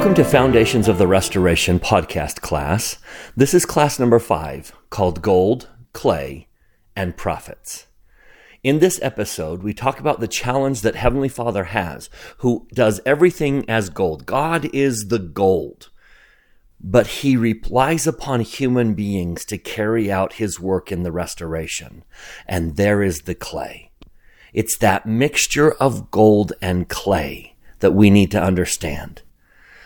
Welcome to Foundations of the Restoration podcast class. This is class number five called Gold, Clay, and Prophets. In this episode, we talk about the challenge that Heavenly Father has, who does everything as gold. God is the gold, but He relies upon human beings to carry out His work in the restoration. And there is the clay. It's that mixture of gold and clay that we need to understand.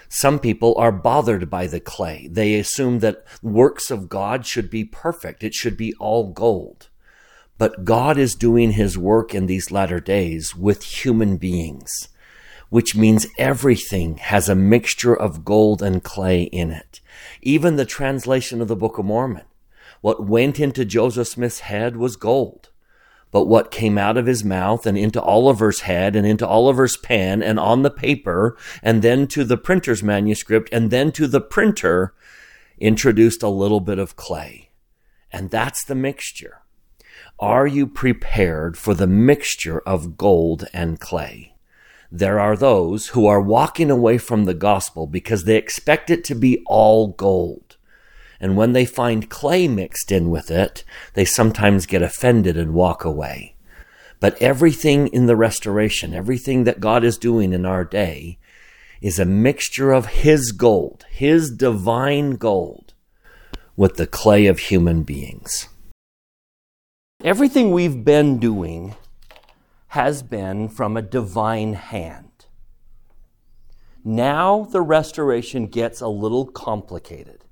Some people are bothered by the clay. They assume that works of God should be perfect. It should be all gold. But God is doing his work in these latter days with human beings, which means everything has a mixture of gold and clay in it. Even the translation of the Book of Mormon. What went into Joseph Smith's head was gold but what came out of his mouth and into Oliver's head and into Oliver's pen and on the paper and then to the printer's manuscript and then to the printer introduced a little bit of clay. And that's the mixture. Are you prepared for the mixture of gold and clay? There are those who are walking away from the gospel because they expect it to be all gold. And when they find clay mixed in with it, they sometimes get offended and walk away. But everything in the restoration, everything that God is doing in our day, is a mixture of His gold, His divine gold, with the clay of human beings. Everything we've been doing has been from a divine hand. Now the restoration gets a little complicated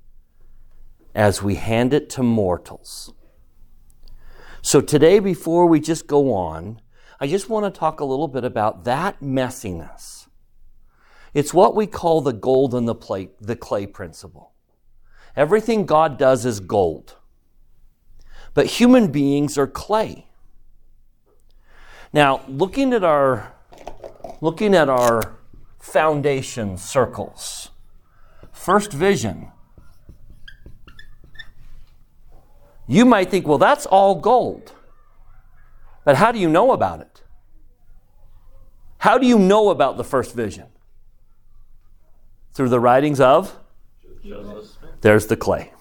as we hand it to mortals. So, today, before we just go on, I just want to talk a little bit about that messiness. It's what we call the gold and the, plate, the clay principle. Everything God does is gold, but human beings are clay. Now, looking at our looking at our foundation circles, first vision You might think, well, that's all gold. But how do you know about it? How do you know about the first vision? Through the writings of? There's the clay.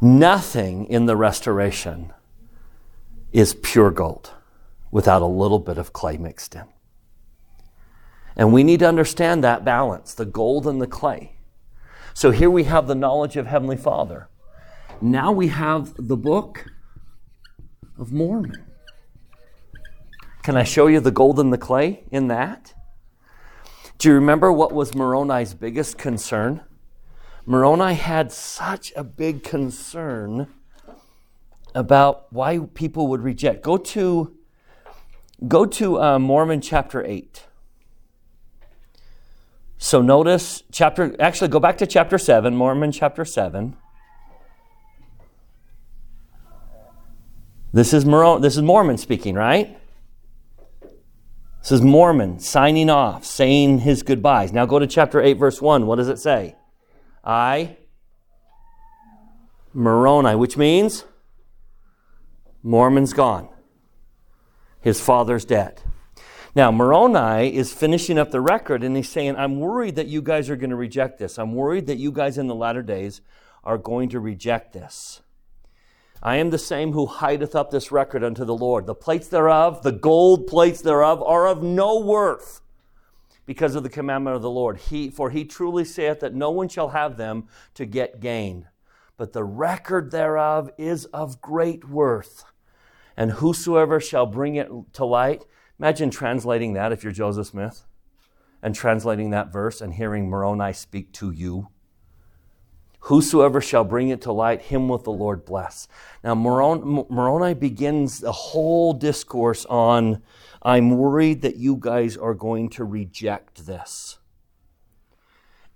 Nothing in the restoration is pure gold without a little bit of clay mixed in. And we need to understand that balance, the gold and the clay. So here we have the knowledge of Heavenly Father. Now we have the book of Mormon. Can I show you the gold and the clay in that? Do you remember what was Moroni's biggest concern? Moroni had such a big concern about why people would reject. Go to go to uh, Mormon chapter eight. So notice chapter. Actually, go back to chapter seven. Mormon chapter seven. This is, Mormon, this is Mormon speaking, right? This is Mormon signing off, saying his goodbyes. Now go to chapter 8, verse 1. What does it say? I, Moroni, which means Mormon's gone. His father's dead. Now, Moroni is finishing up the record and he's saying, I'm worried that you guys are going to reject this. I'm worried that you guys in the latter days are going to reject this. I am the same who hideth up this record unto the Lord. The plates thereof, the gold plates thereof, are of no worth because of the commandment of the Lord. He, for he truly saith that no one shall have them to get gain. But the record thereof is of great worth. And whosoever shall bring it to light, imagine translating that if you're Joseph Smith and translating that verse and hearing Moroni speak to you. Whosoever shall bring it to light, him will the Lord bless. Now, Moroni begins the whole discourse on I'm worried that you guys are going to reject this.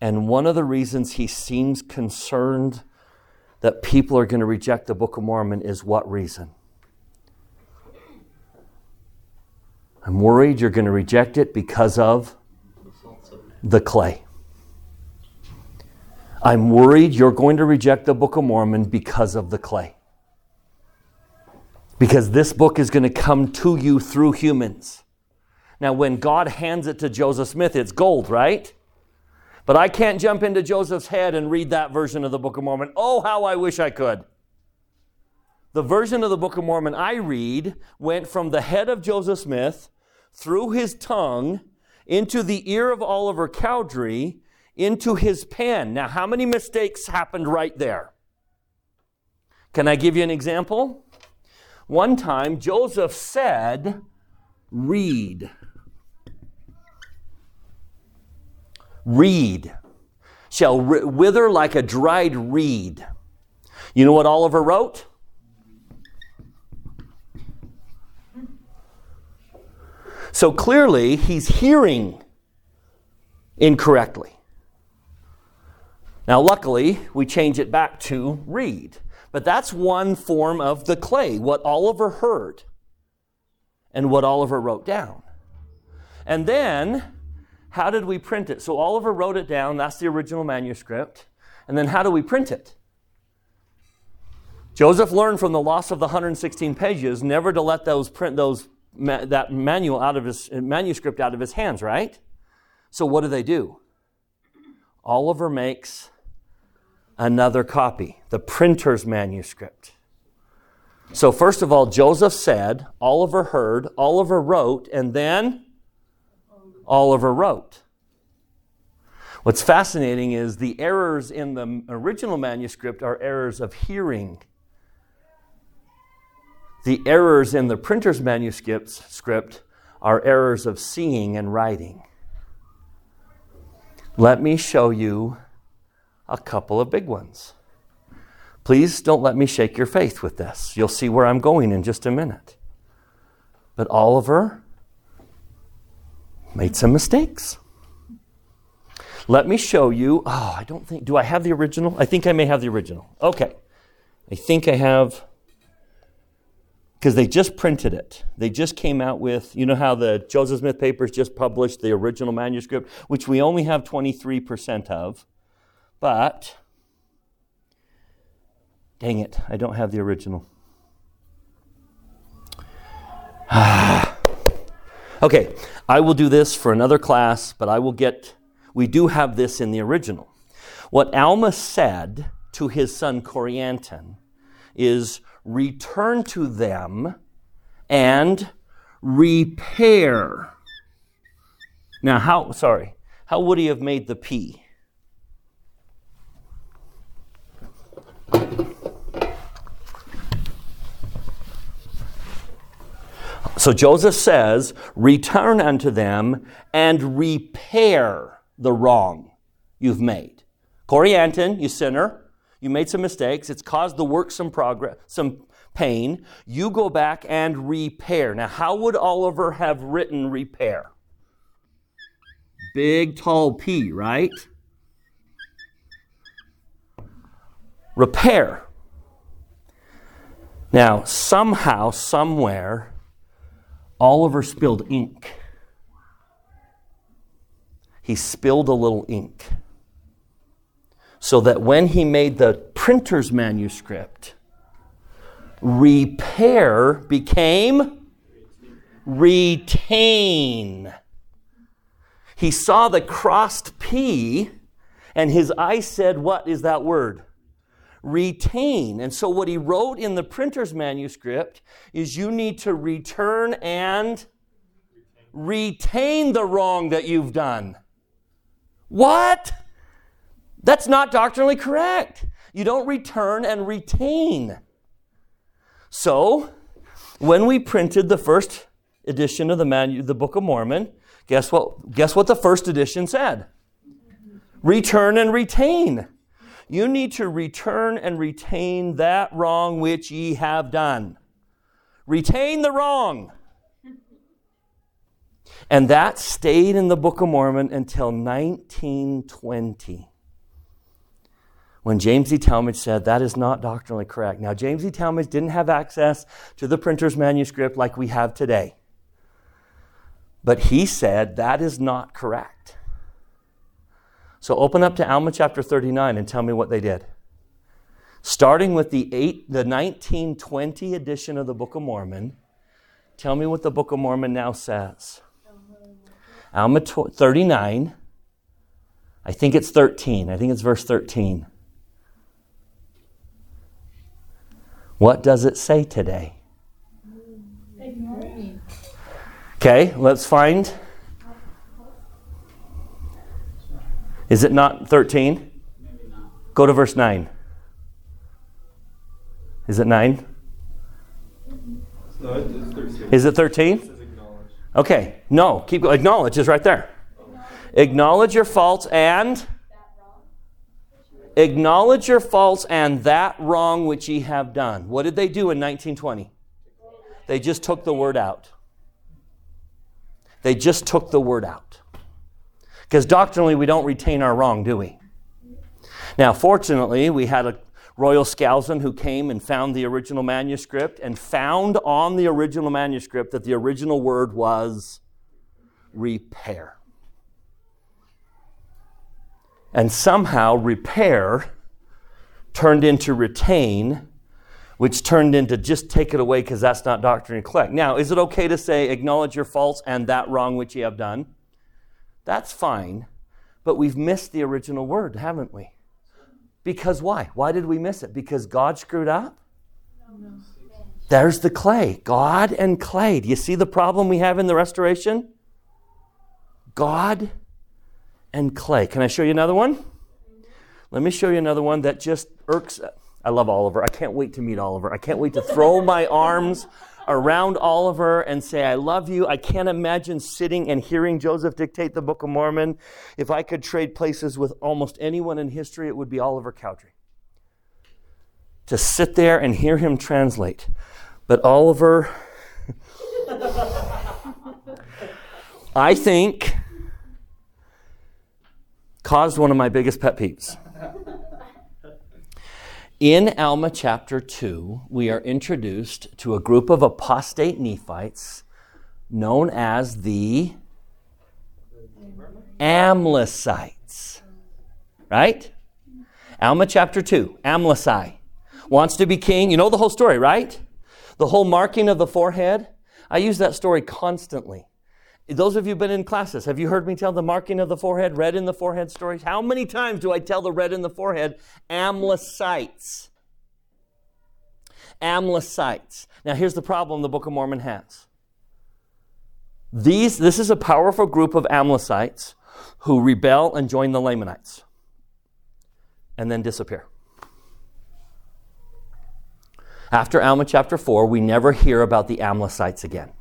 And one of the reasons he seems concerned that people are going to reject the Book of Mormon is what reason? I'm worried you're going to reject it because of the clay. I'm worried you're going to reject the Book of Mormon because of the clay. Because this book is going to come to you through humans. Now, when God hands it to Joseph Smith, it's gold, right? But I can't jump into Joseph's head and read that version of the Book of Mormon. Oh, how I wish I could. The version of the Book of Mormon I read went from the head of Joseph Smith through his tongue into the ear of Oliver Cowdery into his pen. Now, how many mistakes happened right there? Can I give you an example? One time, Joseph said, Read. Reed shall wither like a dried reed. You know what Oliver wrote? So clearly, he's hearing incorrectly. Now, luckily, we change it back to read. But that's one form of the clay, what Oliver heard and what Oliver wrote down. And then how did we print it? So Oliver wrote it down. That's the original manuscript. And then how do we print it? Joseph learned from the loss of the 116 pages never to let those print those that manual out of his manuscript out of his hands, right? So what do they do? Oliver makes another copy, the printer's manuscript. So first of all, Joseph said, Oliver heard, Oliver wrote, and then Oliver wrote. What's fascinating is the errors in the original manuscript are errors of hearing. The errors in the printer's manuscript script are errors of seeing and writing. Let me show you a couple of big ones. Please don't let me shake your faith with this. You'll see where I'm going in just a minute. But Oliver made some mistakes. Let me show you. Oh, I don't think. Do I have the original? I think I may have the original. Okay. I think I have. Because they just printed it. They just came out with, you know how the Joseph Smith papers just published the original manuscript, which we only have 23% of. But, dang it, I don't have the original. okay, I will do this for another class, but I will get, we do have this in the original. What Alma said to his son Corianton is return to them and repair. Now, how, sorry, how would he have made the P? So Joseph says, Return unto them and repair the wrong you've made. Corianton, you sinner, you made some mistakes. It's caused the work some progress, some pain. You go back and repair. Now, how would Oliver have written repair? Big, tall P, right? Repair. Now, somehow, somewhere, Oliver spilled ink. He spilled a little ink. So that when he made the printer's manuscript, repair became retain. He saw the crossed P, and his eye said, What is that word? Retain. And so, what he wrote in the printer's manuscript is you need to return and retain the wrong that you've done. What? That's not doctrinally correct. You don't return and retain. So, when we printed the first edition of the, manu- the Book of Mormon, guess what, guess what the first edition said? Return and retain. You need to return and retain that wrong which ye have done. Retain the wrong. And that stayed in the Book of Mormon until 1920 when James E. Talmage said that is not doctrinally correct. Now, James E. Talmage didn't have access to the printer's manuscript like we have today. But he said that is not correct. So open up to Alma chapter 39 and tell me what they did. Starting with the, eight, the 1920 edition of the Book of Mormon, tell me what the Book of Mormon now says. Alma 39. I think it's 13. I think it's verse 13. What does it say today? Okay, let's find. Is it not 13? Go to verse 9. Is it 9? No, it- 13. Is it 13? Okay, no, keep going. Acknowledge is right there. Acknowledge your faults and acknowledge your faults and that wrong which ye have done. What did they do in 1920? They just took the word out. They just took the word out. Because doctrinally, we don't retain our wrong, do we? Now, fortunately, we had a Royal Skousen who came and found the original manuscript and found on the original manuscript that the original word was repair. And somehow, repair turned into retain, which turned into just take it away because that's not doctrine and collect. Now, is it okay to say, acknowledge your faults and that wrong which ye have done? That's fine, but we've missed the original word, haven't we? Because why? Why did we miss it? Because God screwed up? There's the clay. God and clay. Do you see the problem we have in the restoration? God and clay. Can I show you another one? Let me show you another one that just irks. I love Oliver. I can't wait to meet Oliver. I can't wait to throw my arms around Oliver and say, I love you. I can't imagine sitting and hearing Joseph dictate the Book of Mormon. If I could trade places with almost anyone in history, it would be Oliver Cowdery. To sit there and hear him translate. But Oliver, I think, caused one of my biggest pet peeves. In Alma chapter 2, we are introduced to a group of apostate Nephites known as the Amlicites. Right? Alma chapter 2, Amlici wants to be king. You know the whole story, right? The whole marking of the forehead. I use that story constantly. Those of you been in classes, have you heard me tell the marking of the forehead, red in the forehead stories? How many times do I tell the red in the forehead? Amlicites. Amlicites. Now, here's the problem the Book of Mormon has. These, this is a powerful group of Amlicites who rebel and join the Lamanites and then disappear. After Alma chapter 4, we never hear about the Amlicites again.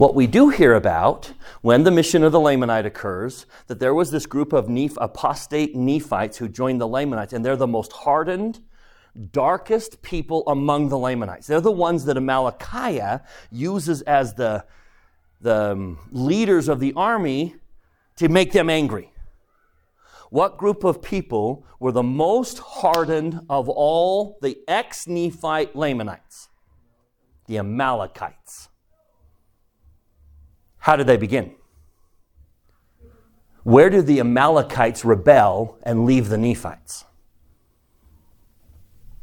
What we do hear about when the mission of the Lamanite occurs, that there was this group of Neph- apostate Nephites who joined the Lamanites, and they're the most hardened, darkest people among the Lamanites. They're the ones that Amalickiah uses as the, the um, leaders of the army to make them angry. What group of people were the most hardened of all the ex Nephite Lamanites? The Amalekites. How did they begin? Where did the Amalekites rebel and leave the Nephites?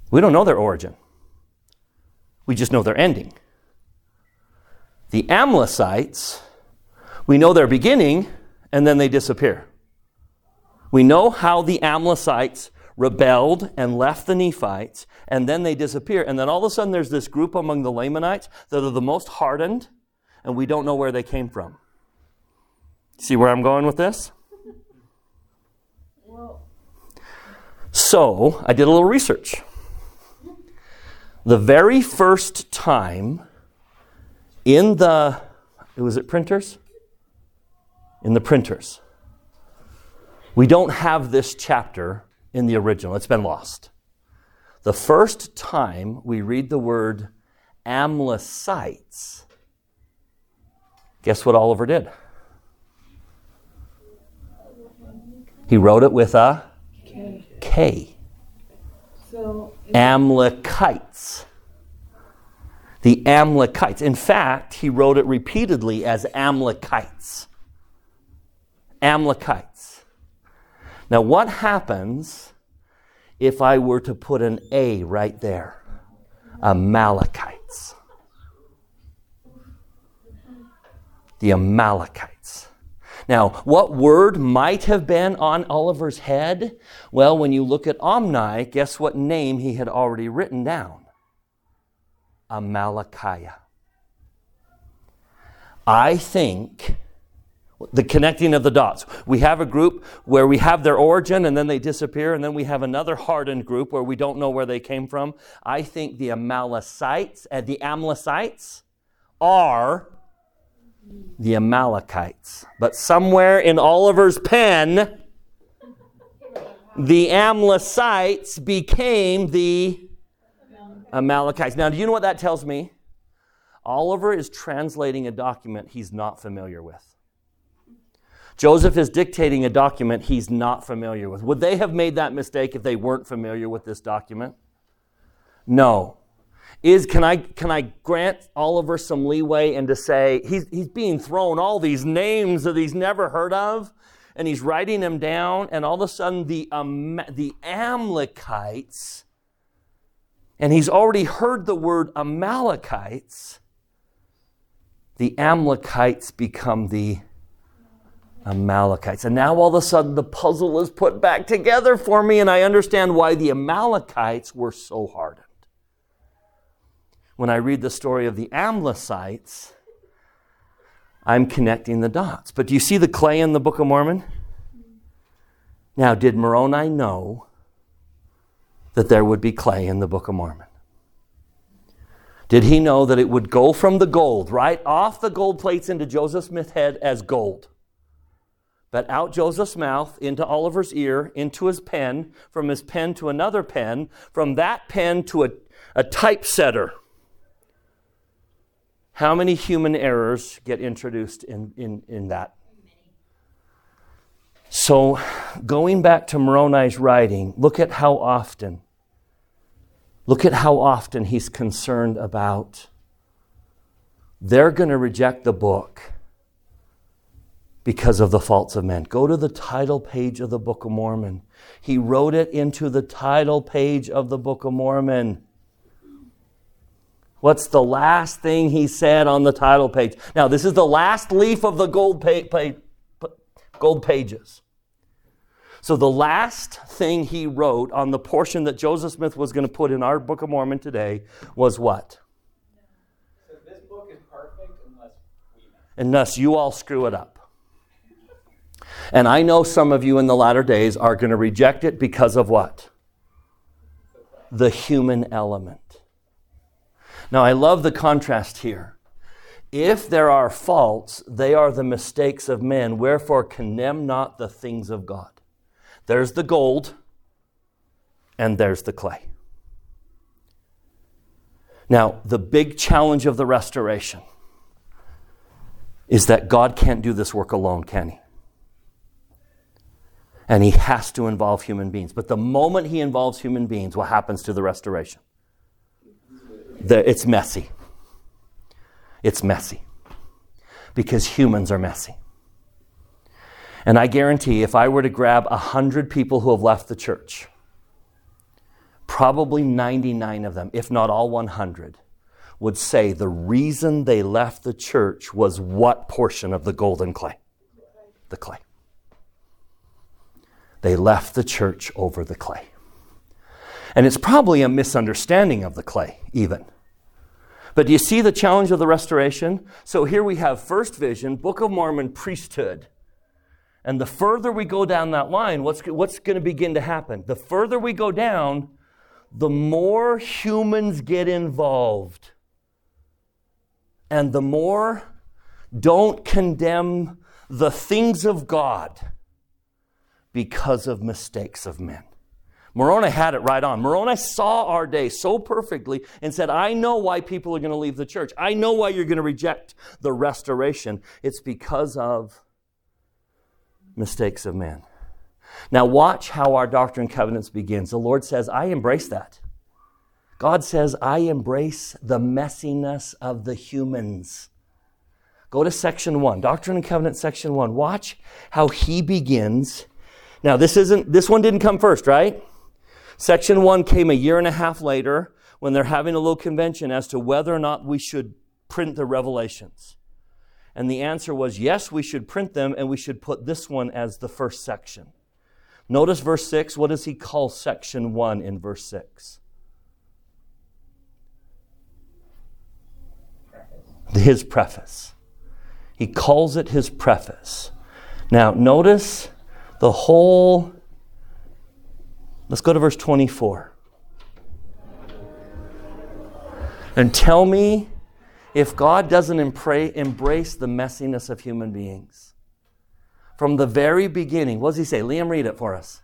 We don't know their origin. We just know their ending. The Amlicites, we know their beginning, and then they disappear. We know how the Amlicites rebelled and left the Nephites, and then they disappear. And then all of a sudden, there's this group among the Lamanites that are the most hardened, and we don't know where they came from. See where I'm going with this? So, I did a little research. The very first time in the, was it printers? In the printers. We don't have this chapter in the original, it's been lost. The first time we read the word Amlicites, guess what Oliver did? He wrote it with a Okay. So, Amalekites. The Amalekites. In fact, he wrote it repeatedly as Amalekites. Amalekites. Now, what happens if I were to put an A right there? Amalekites. The Amalekites. Now, what word might have been on Oliver's head? Well, when you look at Omni, guess what name he had already written down? Amalekiah. I think the connecting of the dots. We have a group where we have their origin and then they disappear, and then we have another hardened group where we don't know where they came from. I think the Amalekites, uh, the Amalekites are the Amalekites. But somewhere in Oliver's pen, the Amlicites became the Amalekites. Now, do you know what that tells me? Oliver is translating a document he's not familiar with. Joseph is dictating a document he's not familiar with. Would they have made that mistake if they weren't familiar with this document? No. Is can I can I grant Oliver some leeway and to say he's he's being thrown all these names that he's never heard of, and he's writing them down, and all of a sudden the um, the Amalekites, and he's already heard the word Amalekites. The Amlicites become the Amalekites. And now all of a sudden the puzzle is put back together for me, and I understand why the Amalekites were so hardened. When I read the story of the Amlicites, I'm connecting the dots. But do you see the clay in the Book of Mormon? Now, did Moroni know that there would be clay in the Book of Mormon? Did he know that it would go from the gold, right off the gold plates into Joseph Smith's head as gold? but out Joseph's mouth, into Oliver's ear, into his pen, from his pen to another pen, from that pen to a, a typesetter. How many human errors get introduced in, in, in that? So, going back to Moroni's writing, look at how often, look at how often he's concerned about they're going to reject the book because of the faults of men. Go to the title page of the Book of Mormon. He wrote it into the title page of the Book of Mormon. What's the last thing he said on the title page? Now, this is the last leaf of the gold, pa- pa- gold pages. So, the last thing he wrote on the portion that Joseph Smith was going to put in our Book of Mormon today was what? So this book is perfect unless. Unless you all screw it up. And I know some of you in the latter days are going to reject it because of what? The human element. Now, I love the contrast here. If there are faults, they are the mistakes of men. Wherefore, condemn not the things of God. There's the gold, and there's the clay. Now, the big challenge of the restoration is that God can't do this work alone, can He? and he has to involve human beings. But the moment he involves human beings, what happens to the restoration? The, it's messy. It's messy. Because humans are messy. And I guarantee if I were to grab 100 people who have left the church, probably 99 of them, if not all 100, would say the reason they left the church was what portion of the golden clay? The clay. They left the church over the clay. And it's probably a misunderstanding of the clay, even. But do you see the challenge of the restoration? So here we have first vision, Book of Mormon, priesthood. And the further we go down that line, what's, what's going to begin to happen? The further we go down, the more humans get involved. And the more don't condemn the things of God because of mistakes of men. Moroni had it right on. Moroni saw our day so perfectly and said, I know why people are going to leave the church. I know why you're going to reject the restoration. It's because of mistakes of men. Now, watch how our Doctrine and Covenants begins. The Lord says, I embrace that. God says, I embrace the messiness of the humans. Go to section one, Doctrine and Covenants, section one. Watch how he begins now, this isn't, this one didn't come first, right? Section one came a year and a half later when they're having a little convention as to whether or not we should print the revelations. And the answer was yes, we should print them and we should put this one as the first section. Notice verse 6. What does he call section 1 in verse 6? His preface. He calls it his preface. Now, notice the whole. Let's go to verse 24. And tell me if God doesn't embrace the messiness of human beings. From the very beginning, what does he say? Liam, read it for us.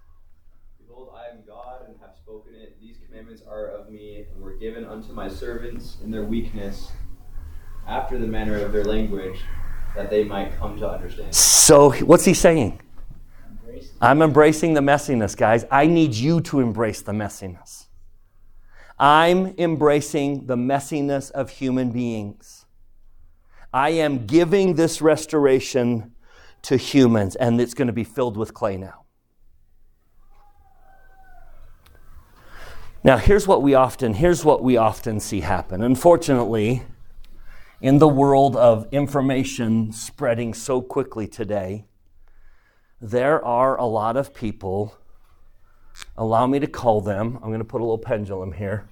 Behold, I am God and have spoken it. These commandments are of me and were given unto my servants in their weakness, after the manner of their language, that they might come to understand. So, what's he saying? I'm embracing the messiness, guys. I need you to embrace the messiness. I'm embracing the messiness of human beings. I am giving this restoration to humans, and it's going to be filled with clay now. Now, here's what we often here's what we often see happen. Unfortunately, in the world of information spreading so quickly today, there are a lot of people, allow me to call them, I'm going to put a little pendulum here.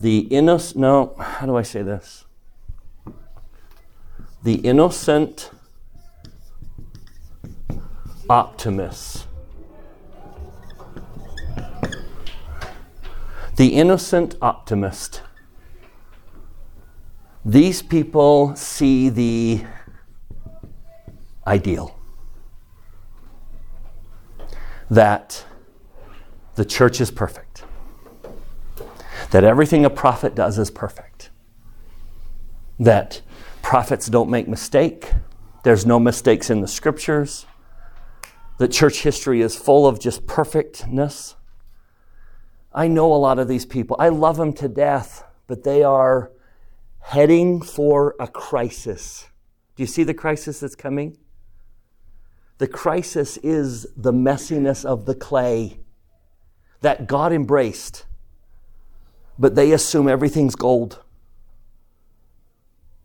The innocent, no, how do I say this? The innocent optimists. The innocent optimist. These people see the ideal that the church is perfect, that everything a prophet does is perfect, that prophets don't make mistake, there's no mistakes in the scriptures, that church history is full of just perfectness. I know a lot of these people. I love them to death, but they are heading for a crisis. Do you see the crisis that's coming? The crisis is the messiness of the clay that God embraced, but they assume everything's gold.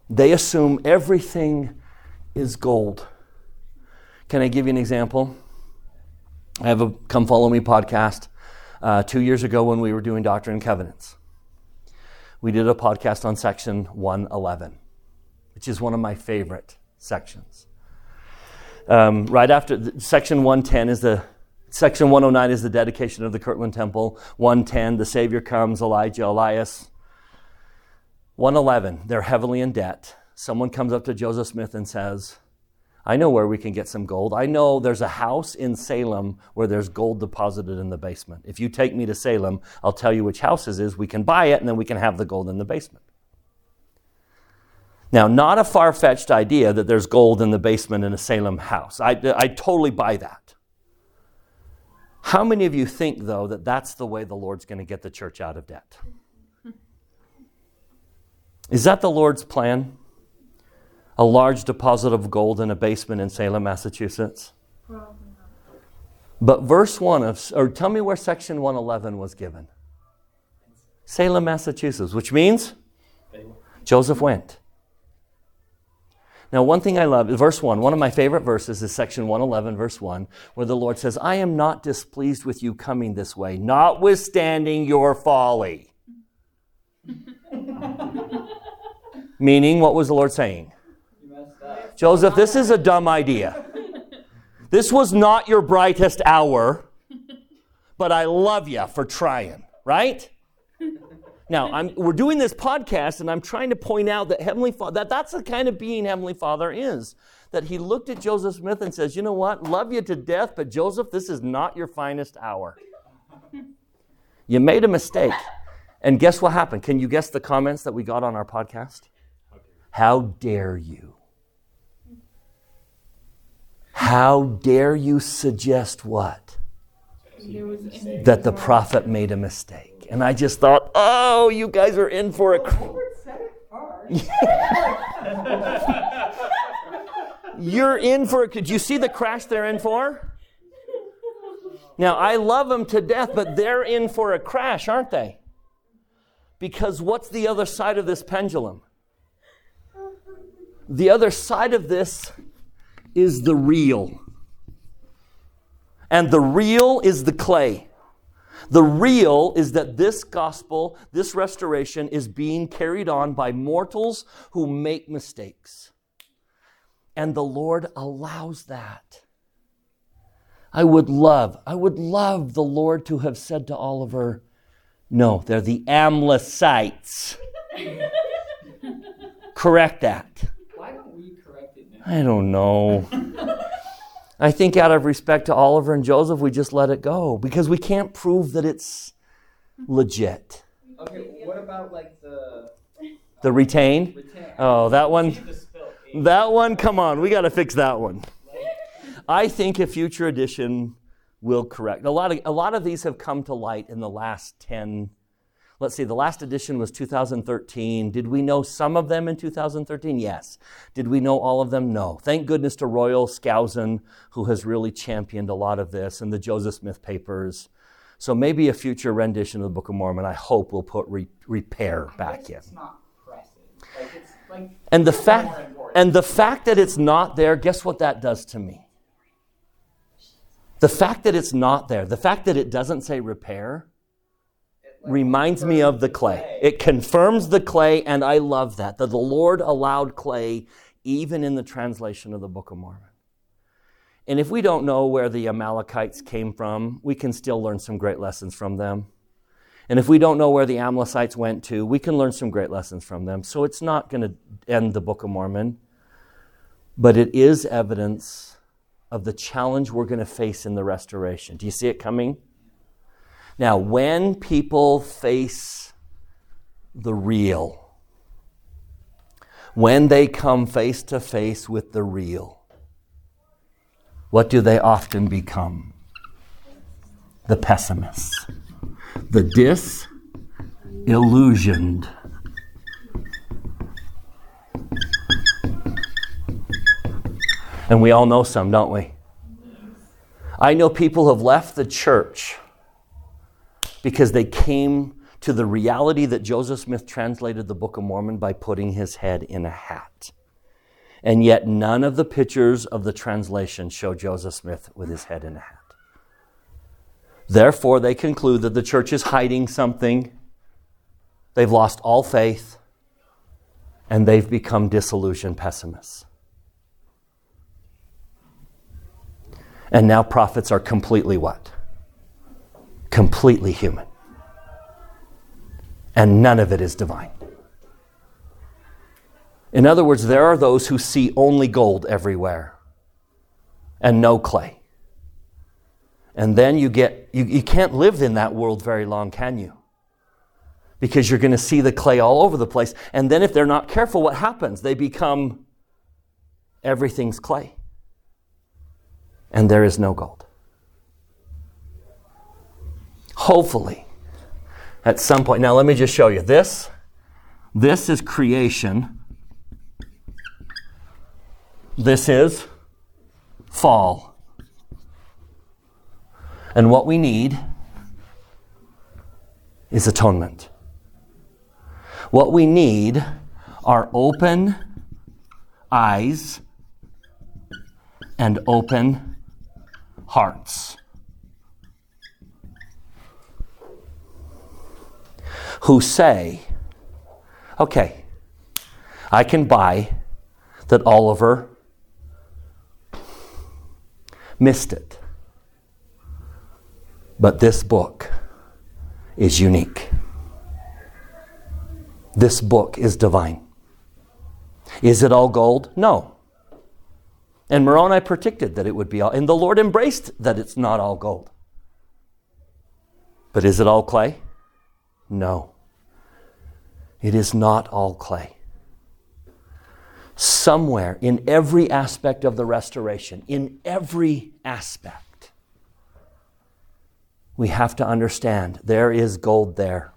They assume everything is gold. Can I give you an example? I have a Come Follow Me podcast uh, two years ago when we were doing Doctrine and Covenants. We did a podcast on section 111, which is one of my favorite sections. Um, right after section 110 is the section 109 is the dedication of the Kirtland Temple. 110, the Savior comes, Elijah, Elias. 111, they're heavily in debt. Someone comes up to Joseph Smith and says, I know where we can get some gold. I know there's a house in Salem where there's gold deposited in the basement. If you take me to Salem, I'll tell you which house it is. We can buy it and then we can have the gold in the basement. Now, not a far fetched idea that there's gold in the basement in a Salem house. I, I totally buy that. How many of you think, though, that that's the way the Lord's going to get the church out of debt? Is that the Lord's plan? a large deposit of gold in a basement in Salem, Massachusetts? But verse 1 of, or tell me where section 111 was given. Salem, Massachusetts, which means Joseph went. Now, one thing I love, verse 1, one of my favorite verses is section 111, verse 1, where the Lord says, I am not displeased with you coming this way, notwithstanding your folly. Meaning, what was the Lord saying? Joseph, this is a dumb idea. This was not your brightest hour, but I love you for trying, right? Now, I'm, we're doing this podcast, and I'm trying to point out that Heavenly Father, that that's the kind of being Heavenly Father is. That he looked at Joseph Smith and says, You know what? Love you to death, but Joseph, this is not your finest hour. You made a mistake. And guess what happened? Can you guess the comments that we got on our podcast? How dare you? How dare you suggest what? That the prophet made a mistake. And I just thought, oh, you guys are in for a. Cr- You're in for it. Could you see the crash they're in for? Now, I love them to death, but they're in for a crash, aren't they? Because what's the other side of this pendulum? The other side of this is the real. And the real is the clay. The real is that this gospel, this restoration, is being carried on by mortals who make mistakes. And the Lord allows that. I would love, I would love the Lord to have said to Oliver, No, they're the Amlicites. Correct that. Why don't we correct it now? I don't know. I think out of respect to Oliver and Joseph, we just let it go because we can't prove that it's legit. Okay, what about like the The retain? retain? Oh, that one. See the spill. ink. That one, come on, we got to fix that one. I think a future edition will correct. A lot of a lot of these have come to light in the last 10 Let's see, the last edition was 2013. Did we know some of them in 2013? Yes. Did we know all of them? No. Thank goodness to Royal Skousen, who has really championed a lot of this, and the Joseph Smith papers. So maybe a future rendition of the Book of Mormon, I hope, will put re- repair back in. It's not. Like like And the fact and the fact that it's not there, guess what that does to me? The fact that it's not there, the fact that it doesn't say repair, reminds me of the clay. It confirms the clay, and I love that. That the Lord allowed clay even in the translation of the Book of Mormon. And if we don't know where the Amalekites came from, we can still learn some great lessons from them. And if we don't know where the Amlicites went to, we can learn some great lessons from them. So it's not going to end the Book of Mormon, but it is evidence of the challenge we're going to face in the restoration. Do you see it coming? Now, when people face the real, when they come face to face with the real, what do they often become? The pessimists, the disillusioned. And we all know some, don't we? I know people have left the church because they came to the reality that Joseph Smith translated the Book of Mormon by putting his head in a hat. And yet, none of the pictures of the translation show Joseph Smith with his head in a hat. Therefore, they conclude that the church is hiding something, they've lost all faith, and they've become disillusioned pessimists. And now prophets are completely what? Completely human. And none of it is divine. In other words, there are those who see only gold everywhere and no clay. And then you get, you, you can't live in that world very long, can you? Because you're going to see the clay all over the place. And then if they're not careful, what happens? They become everything's clay. And there is no gold. Hopefully, at some point. Now, let me just show you this. This is creation. This is fall. And what we need is atonement. What we need are open eyes and open hearts. Who say, okay, I can buy that Oliver missed it. But this book is unique. This book is divine. Is it all gold? No. And Moroni predicted that it would be all, and the Lord embraced that it's not all gold. But is it all clay? No. It is not all clay. Somewhere in every aspect of the restoration, in every aspect, we have to understand there is gold there,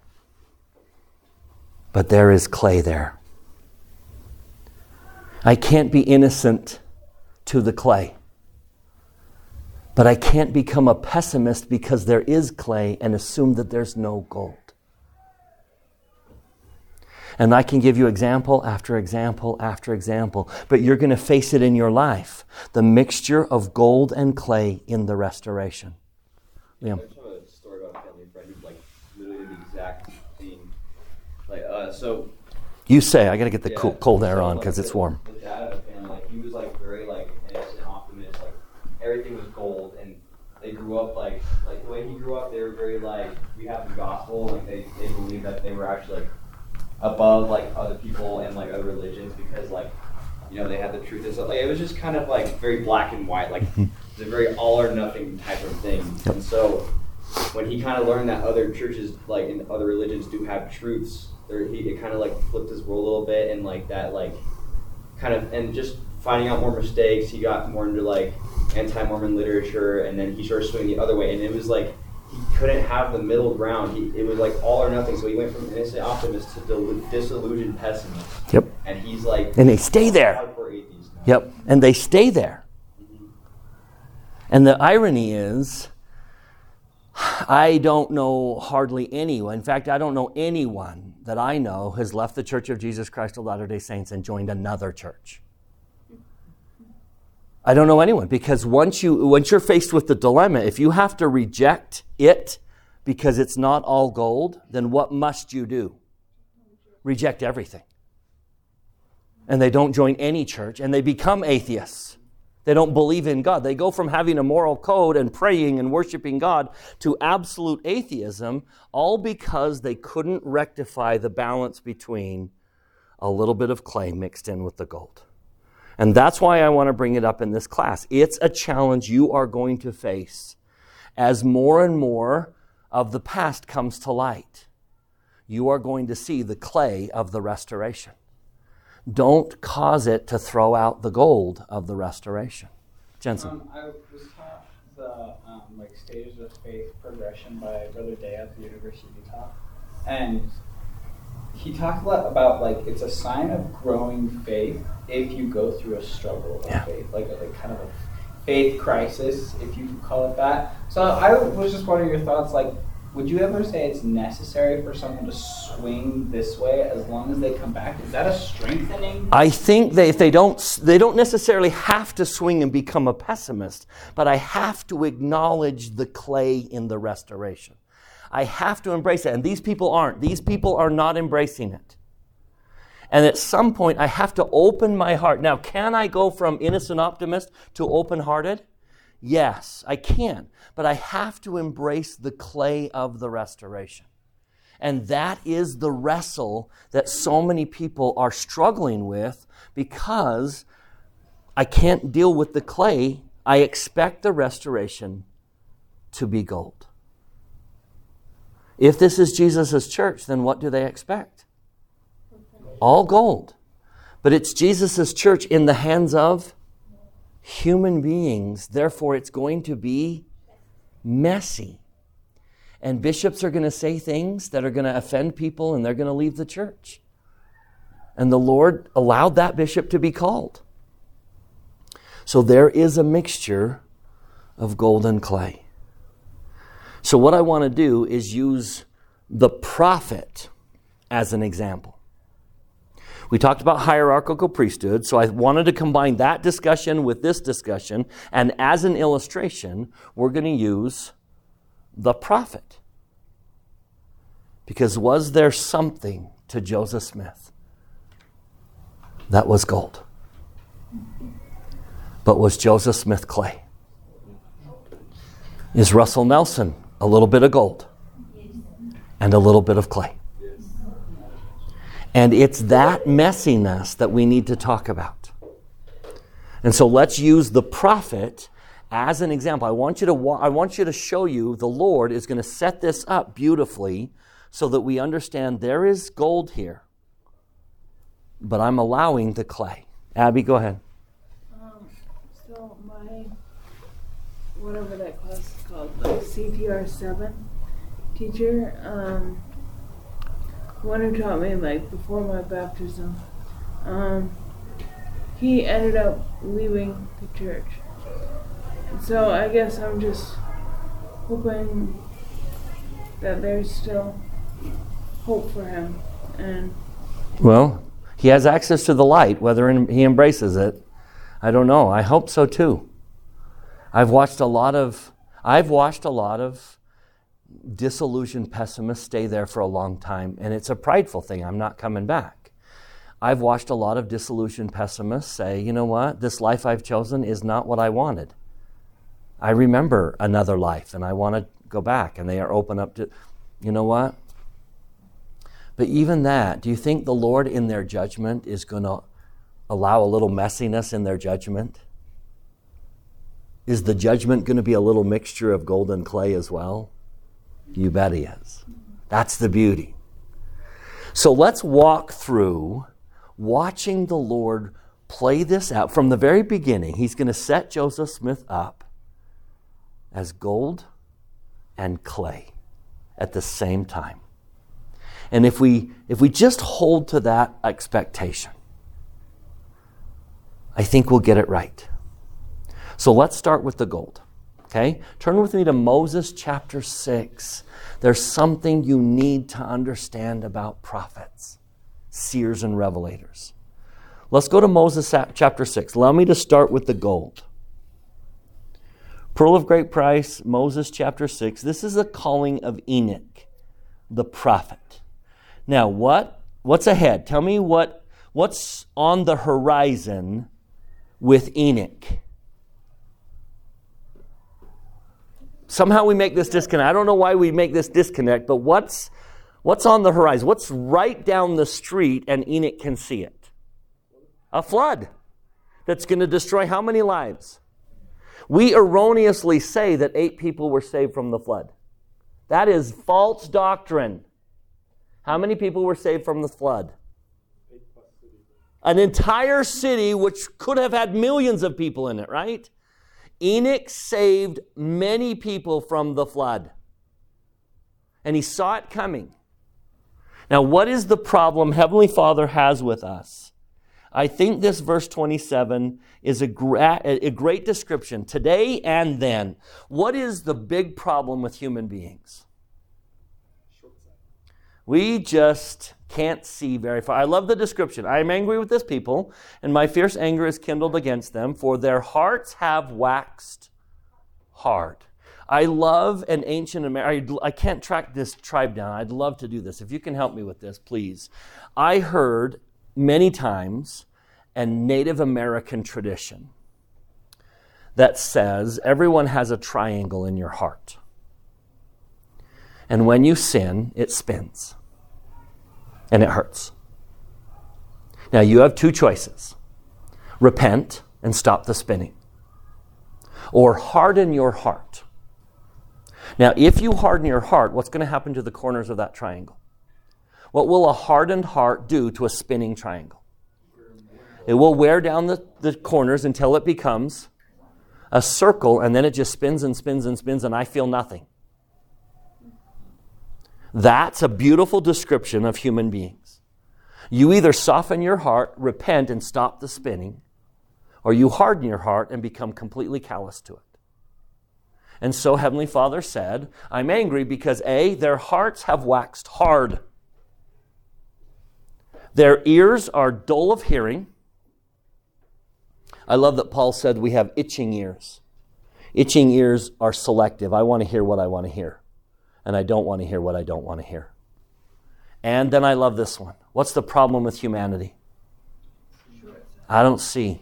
but there is clay there. I can't be innocent to the clay. But I can't become a pessimist because there is clay and assume that there's no gold. And I can give you example after example after example, but you're going to face it in your life the mixture of gold and clay in the restoration. Yeah. I story about a family friend who like literally the exact thing. Like, uh, so. You say, I got to get the yeah, cool, cold air so, on because the, it's warm. The dad of the family, like, he was like very like innocent, optimist, like everything was gold, and they grew up like like the way he grew up, they were very like we have the gospel, like they they believed that they were actually like above like other people and like other religions because like you know they had the truth. And so like it was just kind of like very black and white, like it's a very all or nothing type of thing. And so when he kind of learned that other churches like in other religions do have truths, there he it kind of like flipped his world a little bit and like that like kind of and just finding out more mistakes, he got more into like anti-Mormon literature, and then he started swinging the other way, and it was like he couldn't have the middle ground. He, it was like all or nothing. So he went from innocent optimist to disillusioned pessimist. Yep. And he's like, And they stay there. hardcore atheist now. Yep. And they stay there. Mm-hmm. And the irony is, I don't know hardly anyone. In fact, I don't know anyone that I know has left the Church of Jesus Christ of Latter day Saints and joined another church. I don't know anyone because once you once you're faced with the dilemma, if you have to reject it because it's not all gold, then what must you do? Reject everything. And they don't join any church and they become atheists. They don't believe in God. They go from having a moral code and praying and worshiping God to absolute atheism, all because they couldn't rectify the balance between a little bit of clay mixed in with the gold. And that's why I want to bring it up in this class. It's a challenge you are going to face as more and more of the past comes to light. You are going to see the clay of the restoration. Don't cause it to throw out the gold of the restoration. Jensen. Um, I was taught the um, like stages of faith progression by Brother Day at the University of Utah, and he talked a lot about like it's a sign of growing faith if you go through a struggle of Yeah. faith, like a, like kind of a faith crisis, if you could call it that. So I was just wondering your thoughts, like. Would you ever say it's necessary for someone to swing this way as long as they come back? Is that a strengthening? I think that if they don't, they don't necessarily have to swing and become a pessimist, but I have to acknowledge the clay in the restoration. I have to embrace it. And these people aren't. These people are not embracing it. And at some point, I have to open my heart. Now, can I go from innocent optimist to open hearted? Yes, I can. But I have to embrace the clay of the restoration. And that is the wrestle that so many people are struggling with because I can't deal with the clay. I expect the restoration to be gold. If this is Jesus' church, then what do they expect? All gold. But it's Jesus' church in the hands of human beings. Therefore, it's going to be messy. And bishops are going to say things that are going to offend people and they're going to leave the church. And the Lord allowed that bishop to be called. So there is a mixture of gold and clay. So, what I want to do is use the prophet as an example. We talked about hierarchical priesthood, so I wanted to combine that discussion with this discussion. And as an illustration, we're going to use the prophet. Because was there something to Joseph Smith that was gold? But was Joseph Smith clay? Is Russell Nelson a little bit of gold and a little bit of clay? And it's that messiness that we need to talk about. And so let's use the prophet as an example. I want you to wa- I want you to show you the Lord is going to set this up beautifully so that we understand there is gold here. But I'm allowing the clay. Abby, go ahead. Um, so my whatever that class called, like CPR seven teacher, um, one who taught me like before my baptism, um, he ended up leaving the church. So I guess I'm just hoping that there's still hope for him and Well, he has access to the light, whether he embraces it. I don't know. I hope so too. I've watched a lot of I've watched a lot of disillusioned pessimists stay there for a long time, and it's a prideful thing. I'm not coming back. I've watched a lot of disillusioned pessimists say, you know what, this life I've chosen is not what I wanted. I remember another life and I want to go back, and they are open up to, you know what? But even that, do you think the Lord in their judgment is going to allow a little messiness in their judgment? Is the judgment going to be a little mixture of gold and clay as well? You bet he is. That's the beauty. So let's walk through watching the Lord play this out from the very beginning. He's going to set Joseph Smith up as gold and clay at the same time. And if we if we just hold to that expectation, I think we'll get it right. So let's start with the gold. Okay? Turn with me to Moses chapter 6. There's something you need to understand about prophets, seers, and revelators. Let's go to Moses chapter 6. Allow me to start with the gold. Pearl of Great Price, Moses chapter 6. This is the calling of Enoch, the prophet. Now, what what's ahead? Tell me what what's on the horizon with Enoch. Somehow we make this disconnect. I don't know why we make this disconnect, but what's what's on the horizon? What's right down the street and Enoch can see it? A flood that's going to destroy how many lives? We erroneously say that eight people were saved from the flood. That is false doctrine. How many people were saved from the flood? An entire city which could have had millions of people in it, right? Enoch saved many people from the flood. And he saw it coming. Now, what is the problem Heavenly Father has with us? I think this verse 27 is a, gra- a great description today and then. What is the big problem with human beings? We just can't see very far. I love the description. I am angry with this people, and my fierce anger is kindled against them, for their hearts have waxed hard. I love an ancient American. I can't track this tribe down. I'd love to do this. If you can help me with this, please. I heard many times a Native American tradition that says everyone has a triangle in your heart. And when you sin, it spins and it hurts. Now you have two choices repent and stop the spinning, or harden your heart. Now, if you harden your heart, what's going to happen to the corners of that triangle? What will a hardened heart do to a spinning triangle? It will wear down the, the corners until it becomes a circle, and then it just spins and spins and spins, and I feel nothing. That's a beautiful description of human beings. You either soften your heart, repent, and stop the spinning, or you harden your heart and become completely callous to it. And so Heavenly Father said, I'm angry because A, their hearts have waxed hard. Their ears are dull of hearing. I love that Paul said we have itching ears. Itching ears are selective. I want to hear what I want to hear and I don't want to hear what I don't want to hear. And then I love this one. What's the problem with humanity? I don't see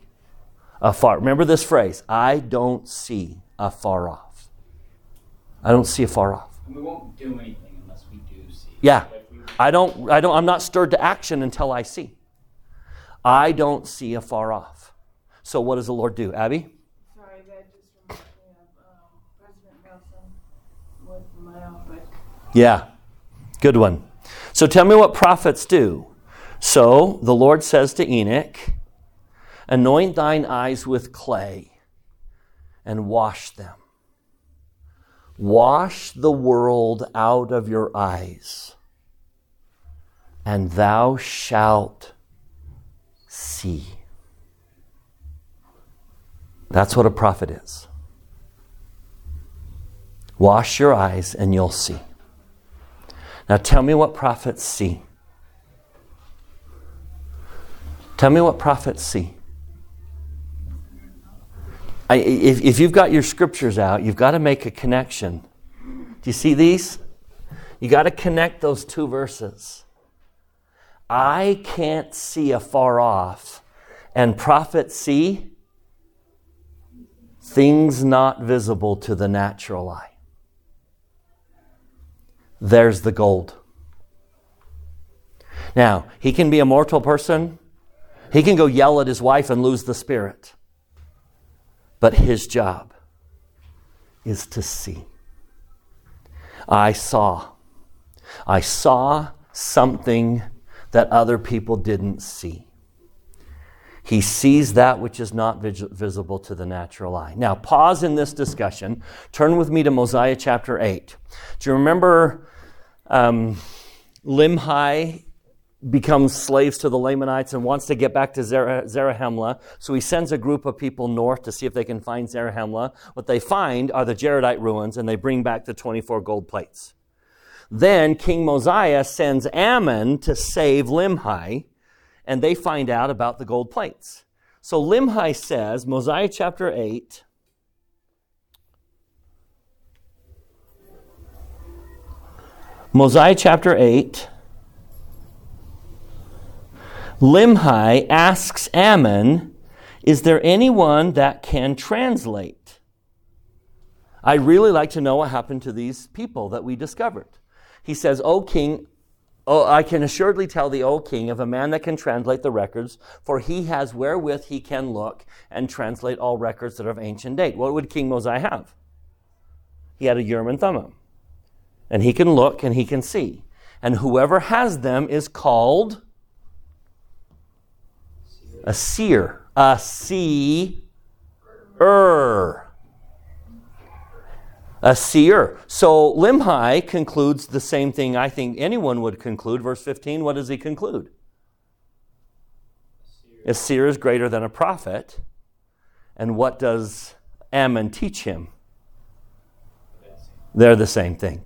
afar. Remember this phrase I don't see afar off. I don't see afar off. we won't do anything unless we do see. Yeah. I don't, I don't, I'm not stirred to action until I see. I don't see afar off. So what does the Lord do? Abby? Yeah, good one. So tell me what prophets do. So the Lord says to Enoch, Anoint thine eyes with clay and wash them. Wash the world out of your eyes, and thou shalt see. That's what a prophet is. Wash your eyes, and you'll see. Now tell me what prophets see. Tell me what prophets see. I, if, if you've got your scriptures out, you've got to make a connection. Do you see these? You got to connect those two verses. I can't see afar off, and prophets see things not visible to the natural eye. There's the gold. Now, he can be a mortal person. He can go yell at his wife and lose the spirit. But his job is to see. I saw. I saw something that other people didn't see. He sees that which is not visible to the natural eye. Now, pause in this discussion. Turn with me to Mosiah chapter 8. Do you remember um, Limhi becomes slaves to the Lamanites and wants to get back to Zarahemla. So he sends a group of people north to see if they can find Zarahemla. What they find are the Jaredite ruins, and they bring back the 24 gold plates. Then King Mosiah sends Ammon to save Limhi, and they find out about the gold plates. So Limhi says, Mosiah chapter 8, Mosiah chapter 8, Limhi asks Ammon, Is there anyone that can translate? I really like to know what happened to these people that we discovered. He says, O king, oh, I can assuredly tell thee, O king, of a man that can translate the records, for he has wherewith he can look and translate all records that are of ancient date. What would King Mosiah have? He had a Urim and Thummim. And he can look and he can see. And whoever has them is called a seer. A seer. A seer. So Limhi concludes the same thing I think anyone would conclude. Verse 15, what does he conclude? A seer is greater than a prophet. And what does Ammon teach him? They're the same thing.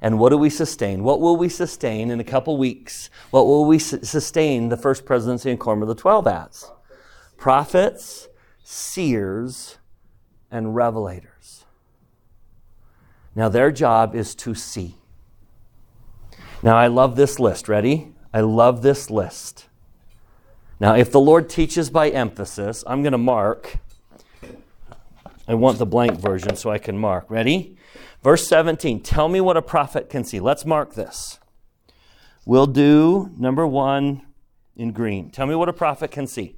And what do we sustain? What will we sustain in a couple weeks? What will we su- sustain the first presidency and quorum of the 12 as? Prophets, seers, and revelators. Now, their job is to see. Now, I love this list. Ready? I love this list. Now, if the Lord teaches by emphasis, I'm going to mark. I want the blank version so I can mark. Ready? Verse 17, tell me what a prophet can see. Let's mark this. We'll do number one in green. Tell me what a prophet can see.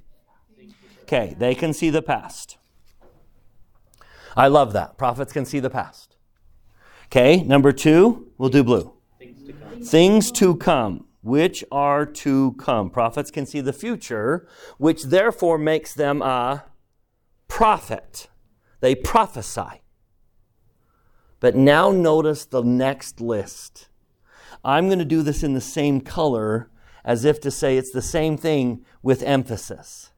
Okay, they can see the past. I love that. Prophets can see the past. Okay, number two, we'll do blue. Things to come, Things to come which are to come. Prophets can see the future, which therefore makes them a prophet. They prophesy. But now notice the next list. I'm going to do this in the same color as if to say it's the same thing with emphasis.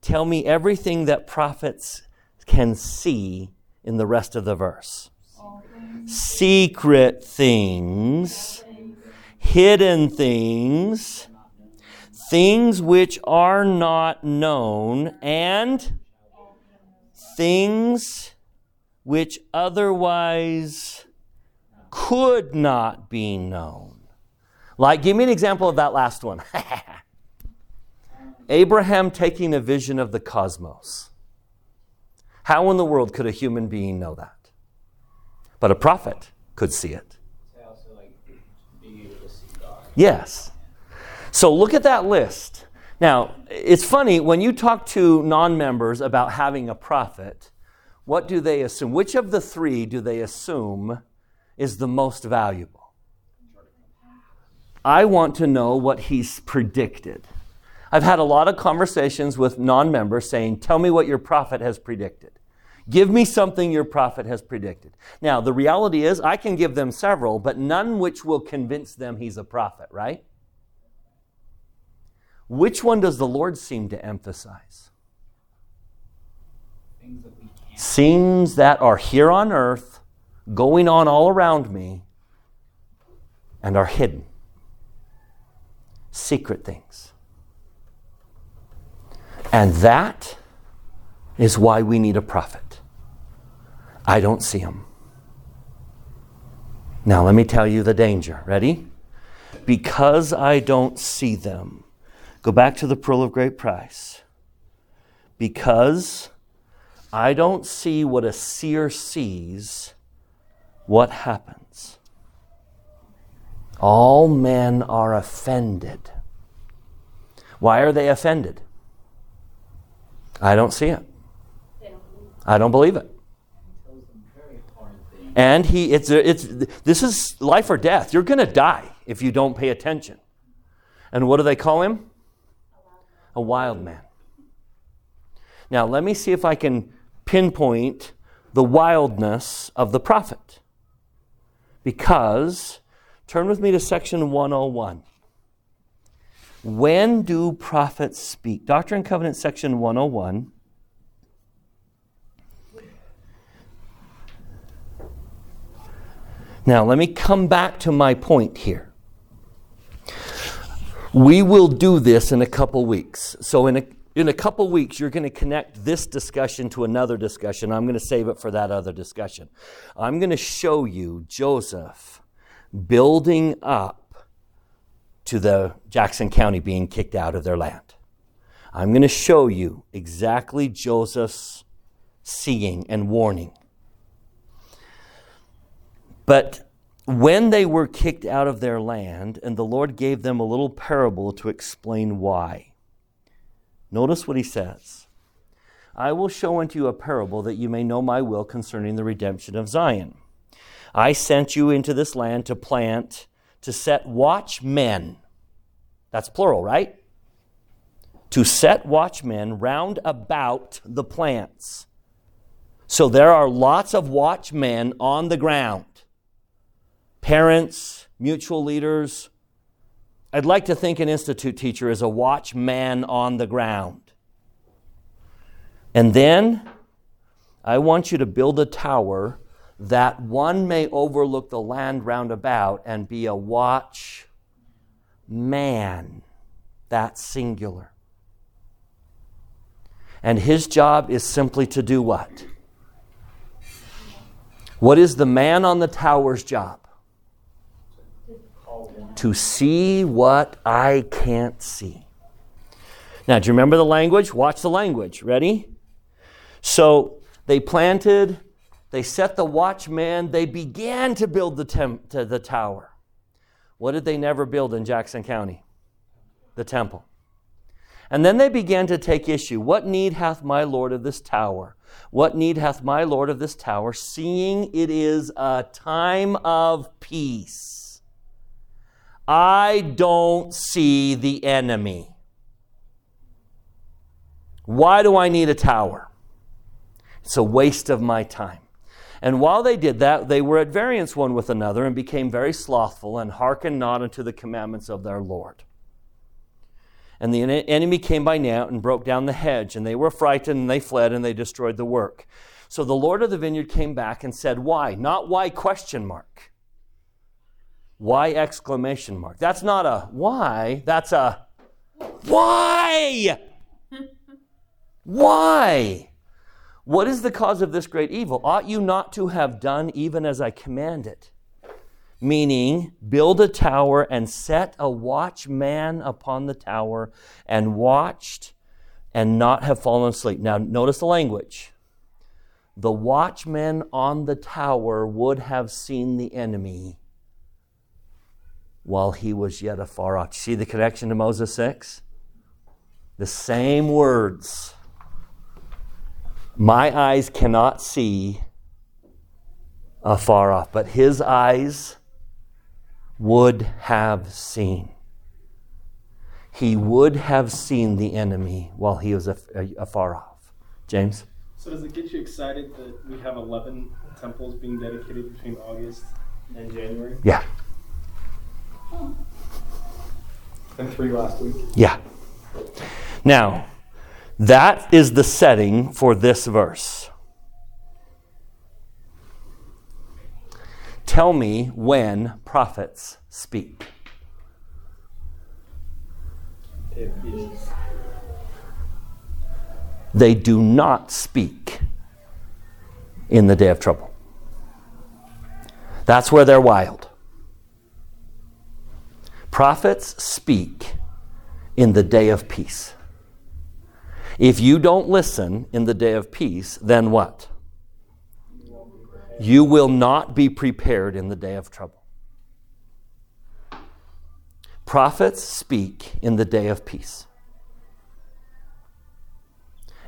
Tell me everything that prophets can see in the rest of the verse. Secret things, hidden things, things which are not known, and things which otherwise could not be known. Like, give me an example of that last one. Abraham taking a vision of the cosmos. How in the world could a human being know that? But a prophet could see it. Yes. So look at that list. Now, it's funny when you talk to non members about having a prophet, what do they assume? Which of the three do they assume is the most valuable? I want to know what he's predicted. I've had a lot of conversations with non members saying, Tell me what your prophet has predicted. Give me something your prophet has predicted. Now, the reality is, I can give them several, but none which will convince them he's a prophet, right? Which one does the Lord seem to emphasize? Things that we can't Scenes that are here on earth, going on all around me, and are hidden. Secret things. And that is why we need a prophet. I don't see them. Now, let me tell you the danger. Ready? Because I don't see them. Go back to the pearl of great price. Because I don't see what a seer sees, what happens? All men are offended. Why are they offended? I don't see it. I don't believe it. And he, it's, it's, this is life or death. You're going to die if you don't pay attention. And what do they call him? A wild man. Now, let me see if I can pinpoint the wildness of the prophet. Because, turn with me to section 101. When do prophets speak? Doctrine and Covenant, section 101. Now, let me come back to my point here. We will do this in a couple weeks. So, in a, in a couple weeks, you're going to connect this discussion to another discussion. I'm going to save it for that other discussion. I'm going to show you Joseph building up to the Jackson County being kicked out of their land. I'm going to show you exactly Joseph's seeing and warning. But when they were kicked out of their land, and the Lord gave them a little parable to explain why. Notice what he says I will show unto you a parable that you may know my will concerning the redemption of Zion. I sent you into this land to plant, to set watchmen. That's plural, right? To set watchmen round about the plants. So there are lots of watchmen on the ground parents, mutual leaders. I'd like to think an institute teacher is a watchman on the ground. And then I want you to build a tower that one may overlook the land round about and be a watch man. That's singular. And his job is simply to do what? What is the man on the tower's job? To see what I can't see. Now, do you remember the language? Watch the language. Ready? So they planted, they set the watchman, they began to build the, temp- to the tower. What did they never build in Jackson County? The temple. And then they began to take issue. What need hath my Lord of this tower? What need hath my Lord of this tower, seeing it is a time of peace? I don't see the enemy. Why do I need a tower? It's a waste of my time. And while they did that, they were at variance one with another and became very slothful and hearkened not unto the commandments of their Lord. And the enemy came by night and broke down the hedge, and they were frightened and they fled and they destroyed the work. So the Lord of the vineyard came back and said, Why? Not why question mark. Why exclamation mark? That's not a why, that's a why? why? What is the cause of this great evil? Ought you not to have done even as I commanded? Meaning, build a tower and set a watchman upon the tower and watched and not have fallen asleep. Now, notice the language. The watchman on the tower would have seen the enemy while he was yet afar off. See the connection to Moses 6? The same words. My eyes cannot see afar off, but his eyes would have seen. He would have seen the enemy while he was uh, afar off. James? So, does it get you excited that we have 11 temples being dedicated between August and January? Yeah. And three last week. Yeah. Now, that is the setting for this verse. Tell me when prophets speak. They do not speak in the day of trouble. That's where they're wild. Prophets speak in the day of peace. If you don't listen in the day of peace, then what? You will not be prepared in the day of trouble. Prophets speak in the day of peace.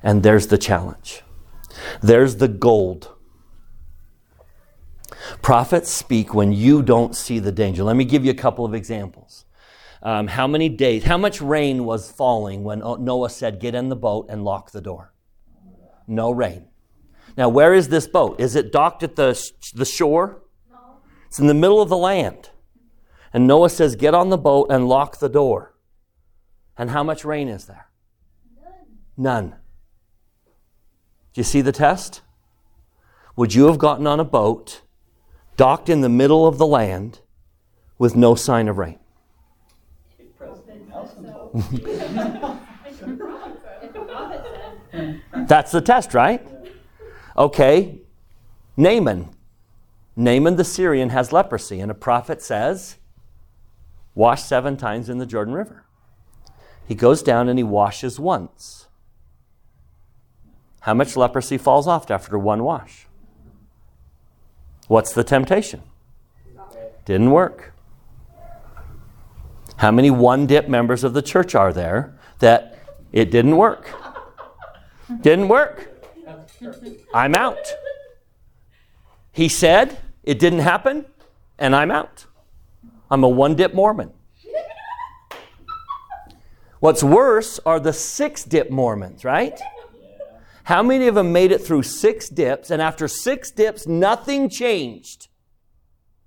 And there's the challenge. There's the gold. Prophets speak when you don't see the danger. Let me give you a couple of examples. Um, how many days, how much rain was falling when Noah said, Get in the boat and lock the door? No rain. Now, where is this boat? Is it docked at the, the shore? No. It's in the middle of the land. And Noah says, Get on the boat and lock the door. And how much rain is there? None. None. Do you see the test? Would you have gotten on a boat, docked in the middle of the land, with no sign of rain? That's the test, right? Okay, Naaman. Naaman the Syrian has leprosy, and a prophet says, Wash seven times in the Jordan River. He goes down and he washes once. How much leprosy falls off after one wash? What's the temptation? Didn't work. How many one dip members of the church are there that it didn't work? Didn't work. I'm out. He said it didn't happen, and I'm out. I'm a one dip Mormon. What's worse are the six dip Mormons, right? How many of them made it through six dips, and after six dips, nothing changed?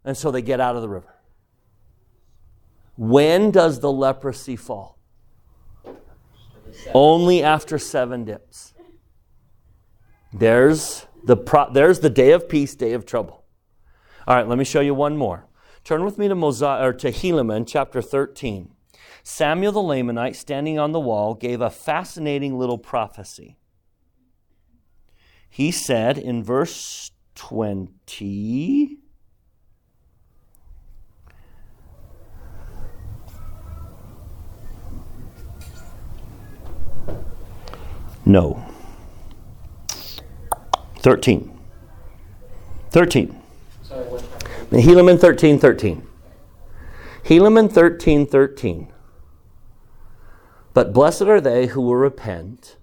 And so they get out of the river. When does the leprosy fall? Only after seven dips. There's the, pro- there's the day of peace, day of trouble. All right, let me show you one more. Turn with me to Mosiah, or to Helaman chapter 13. Samuel the Lamanite, standing on the wall, gave a fascinating little prophecy. He said in verse 20, No. 13. 13. Sorry, Helaman 13, 13. Helaman 13, 13. But blessed are they who will repent,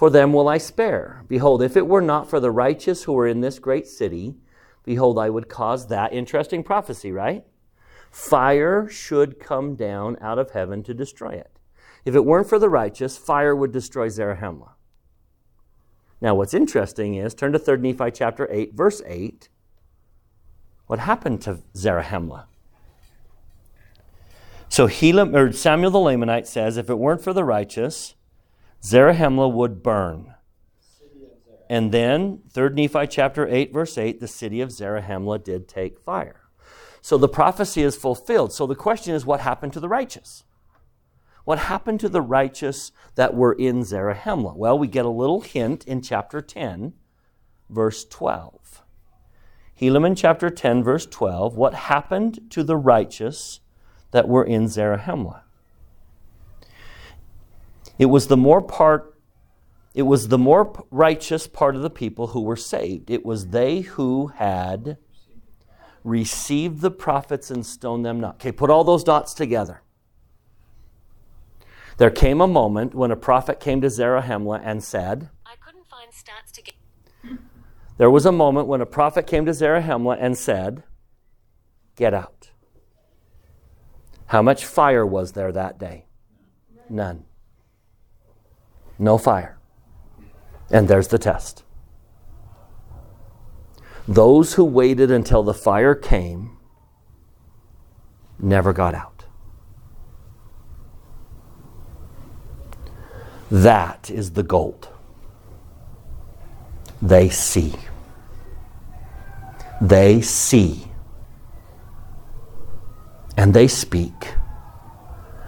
for them will I spare. Behold, if it were not for the righteous who are in this great city, behold, I would cause that. Interesting prophecy, right? Fire should come down out of heaven to destroy it. If it weren't for the righteous, fire would destroy Zarahemla. Now, what's interesting is turn to 3 Nephi chapter 8, verse 8. What happened to Zarahemla? So Helam, or Samuel the Lamanite says, if it weren't for the righteous, Zarahemla would burn. And then, 3 Nephi chapter 8, verse 8, the city of Zarahemla did take fire. So the prophecy is fulfilled. So the question is, what happened to the righteous? What happened to the righteous that were in Zarahemla? Well, we get a little hint in chapter 10, verse 12. Helaman chapter 10, verse 12. What happened to the righteous that were in Zarahemla? It was the more part it was the more righteous part of the people who were saved. It was they who had received the prophets and stoned them not. Okay, put all those dots together. There came a moment when a prophet came to Zarahemla and said, I couldn't find stats to get. There was a moment when a prophet came to Zarahemla and said, Get out. How much fire was there that day? None. No fire. And there's the test. Those who waited until the fire came never got out. That is the gold. They see. They see. And they speak.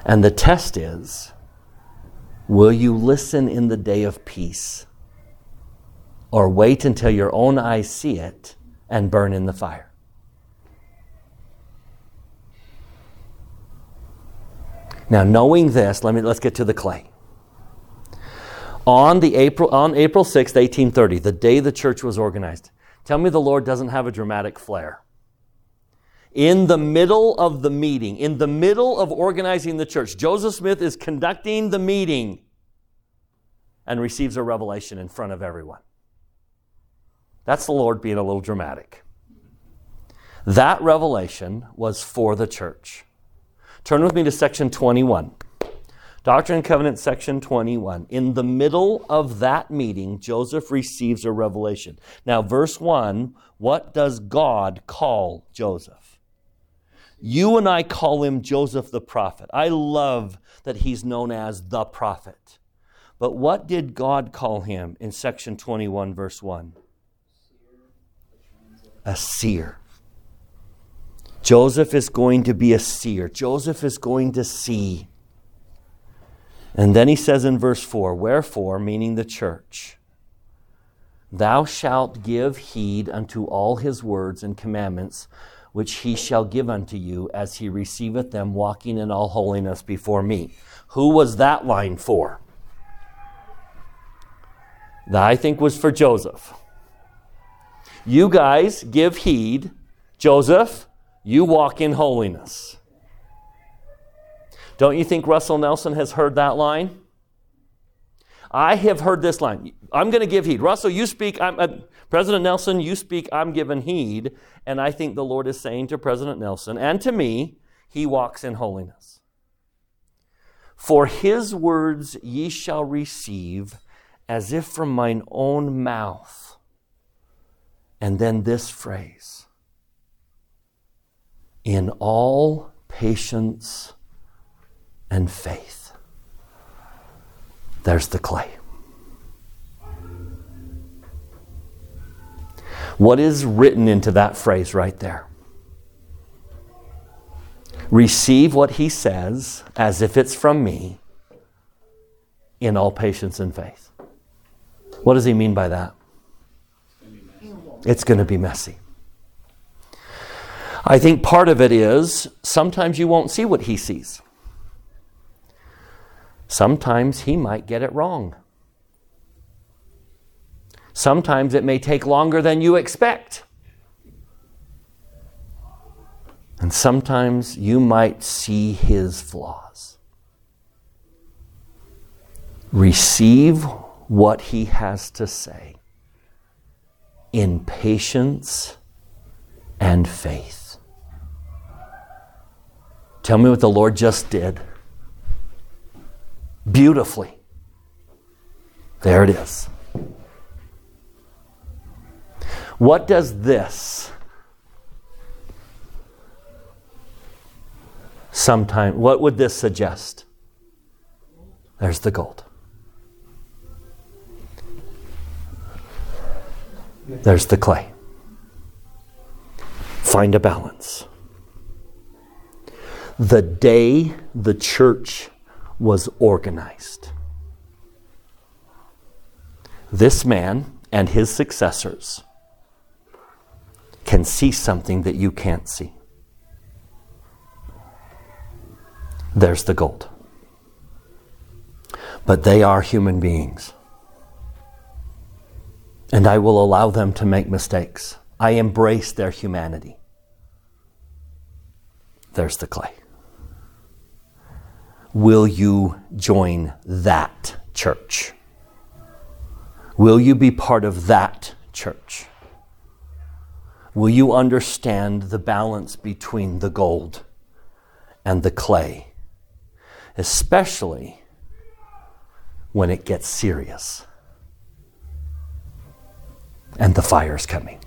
And the test is Will you listen in the day of peace? Or wait until your own eyes see it and burn in the fire? Now, knowing this, let me let's get to the clay. On the April on April 6th, 1830, the day the church was organized. Tell me the Lord doesn't have a dramatic flair. In the middle of the meeting, in the middle of organizing the church, Joseph Smith is conducting the meeting and receives a revelation in front of everyone. That's the Lord being a little dramatic. That revelation was for the church. Turn with me to section 21. Doctrine and Covenants, section 21. In the middle of that meeting, Joseph receives a revelation. Now, verse 1 what does God call Joseph? You and I call him Joseph the prophet. I love that he's known as the prophet. But what did God call him in section 21, verse 1? A seer. Joseph is going to be a seer. Joseph is going to see. And then he says in verse 4 Wherefore, meaning the church, thou shalt give heed unto all his words and commandments, which he shall give unto you as he receiveth them, walking in all holiness before me. Who was that line for? That I think was for Joseph. You guys give heed. Joseph, you walk in holiness. Don't you think Russell Nelson has heard that line? I have heard this line. I'm going to give heed. Russell, you speak. I'm, President Nelson, you speak. I'm given heed. And I think the Lord is saying to President Nelson and to me, he walks in holiness. For his words ye shall receive as if from mine own mouth. And then this phrase in all patience and faith. There's the clay. What is written into that phrase right there? Receive what he says as if it's from me in all patience and faith. What does he mean by that? It's going to be messy. I think part of it is sometimes you won't see what he sees. Sometimes he might get it wrong. Sometimes it may take longer than you expect. And sometimes you might see his flaws. Receive what he has to say in patience and faith. Tell me what the Lord just did. Beautifully. There it is. What does this sometime what would this suggest? There's the gold. There's the clay. Find a balance. The day the church was organized, this man and his successors can see something that you can't see. There's the gold. But they are human beings and I will allow them to make mistakes. I embrace their humanity. There's the clay. Will you join that church? Will you be part of that church? Will you understand the balance between the gold and the clay, especially when it gets serious? and the fire is coming.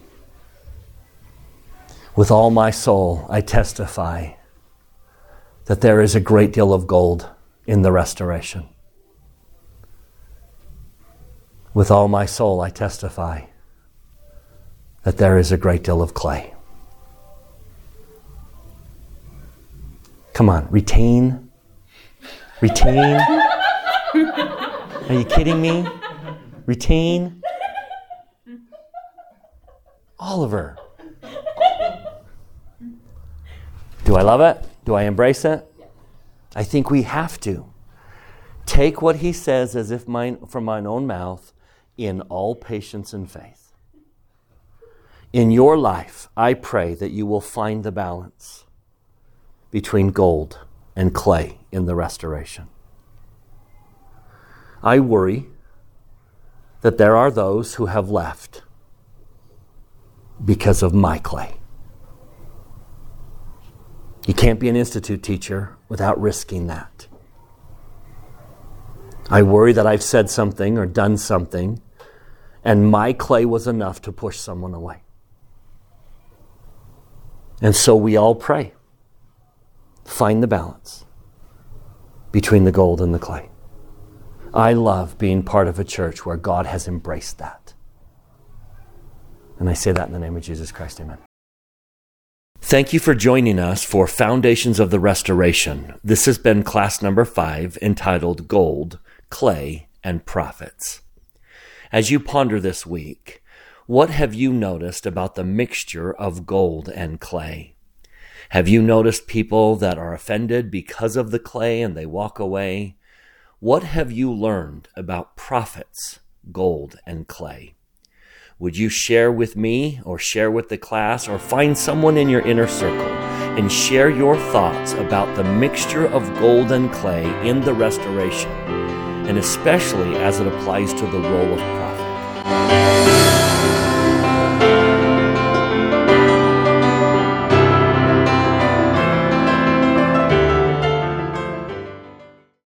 With all my soul, I testify that there is a great deal of gold in the restoration. With all my soul, I testify that there is a great deal of clay. Come on, retain, retain, Are you kidding me? Retain? Oliver. Do I love it? Do I embrace it? I think we have to. Take what he says as if mine from mine own mouth in all patience and faith. In your life, I pray that you will find the balance between gold and clay in the restoration. I worry that there are those who have left because of my clay. You can't be an institute teacher without risking that. I worry that I've said something or done something, and my clay was enough to push someone away. And so we all pray. Find the balance between the gold and the clay. I love being part of a church where God has embraced that. And I say that in the name of Jesus Christ. Amen. Thank you for joining us for Foundations of the Restoration. This has been class number five entitled Gold, Clay, and Prophets. As you ponder this week, what have you noticed about the mixture of gold and clay? Have you noticed people that are offended because of the clay and they walk away? What have you learned about prophets, gold, and clay? Would you share with me or share with the class or find someone in your inner circle and share your thoughts about the mixture of gold and clay in the restoration, and especially as it applies to the role of prophet?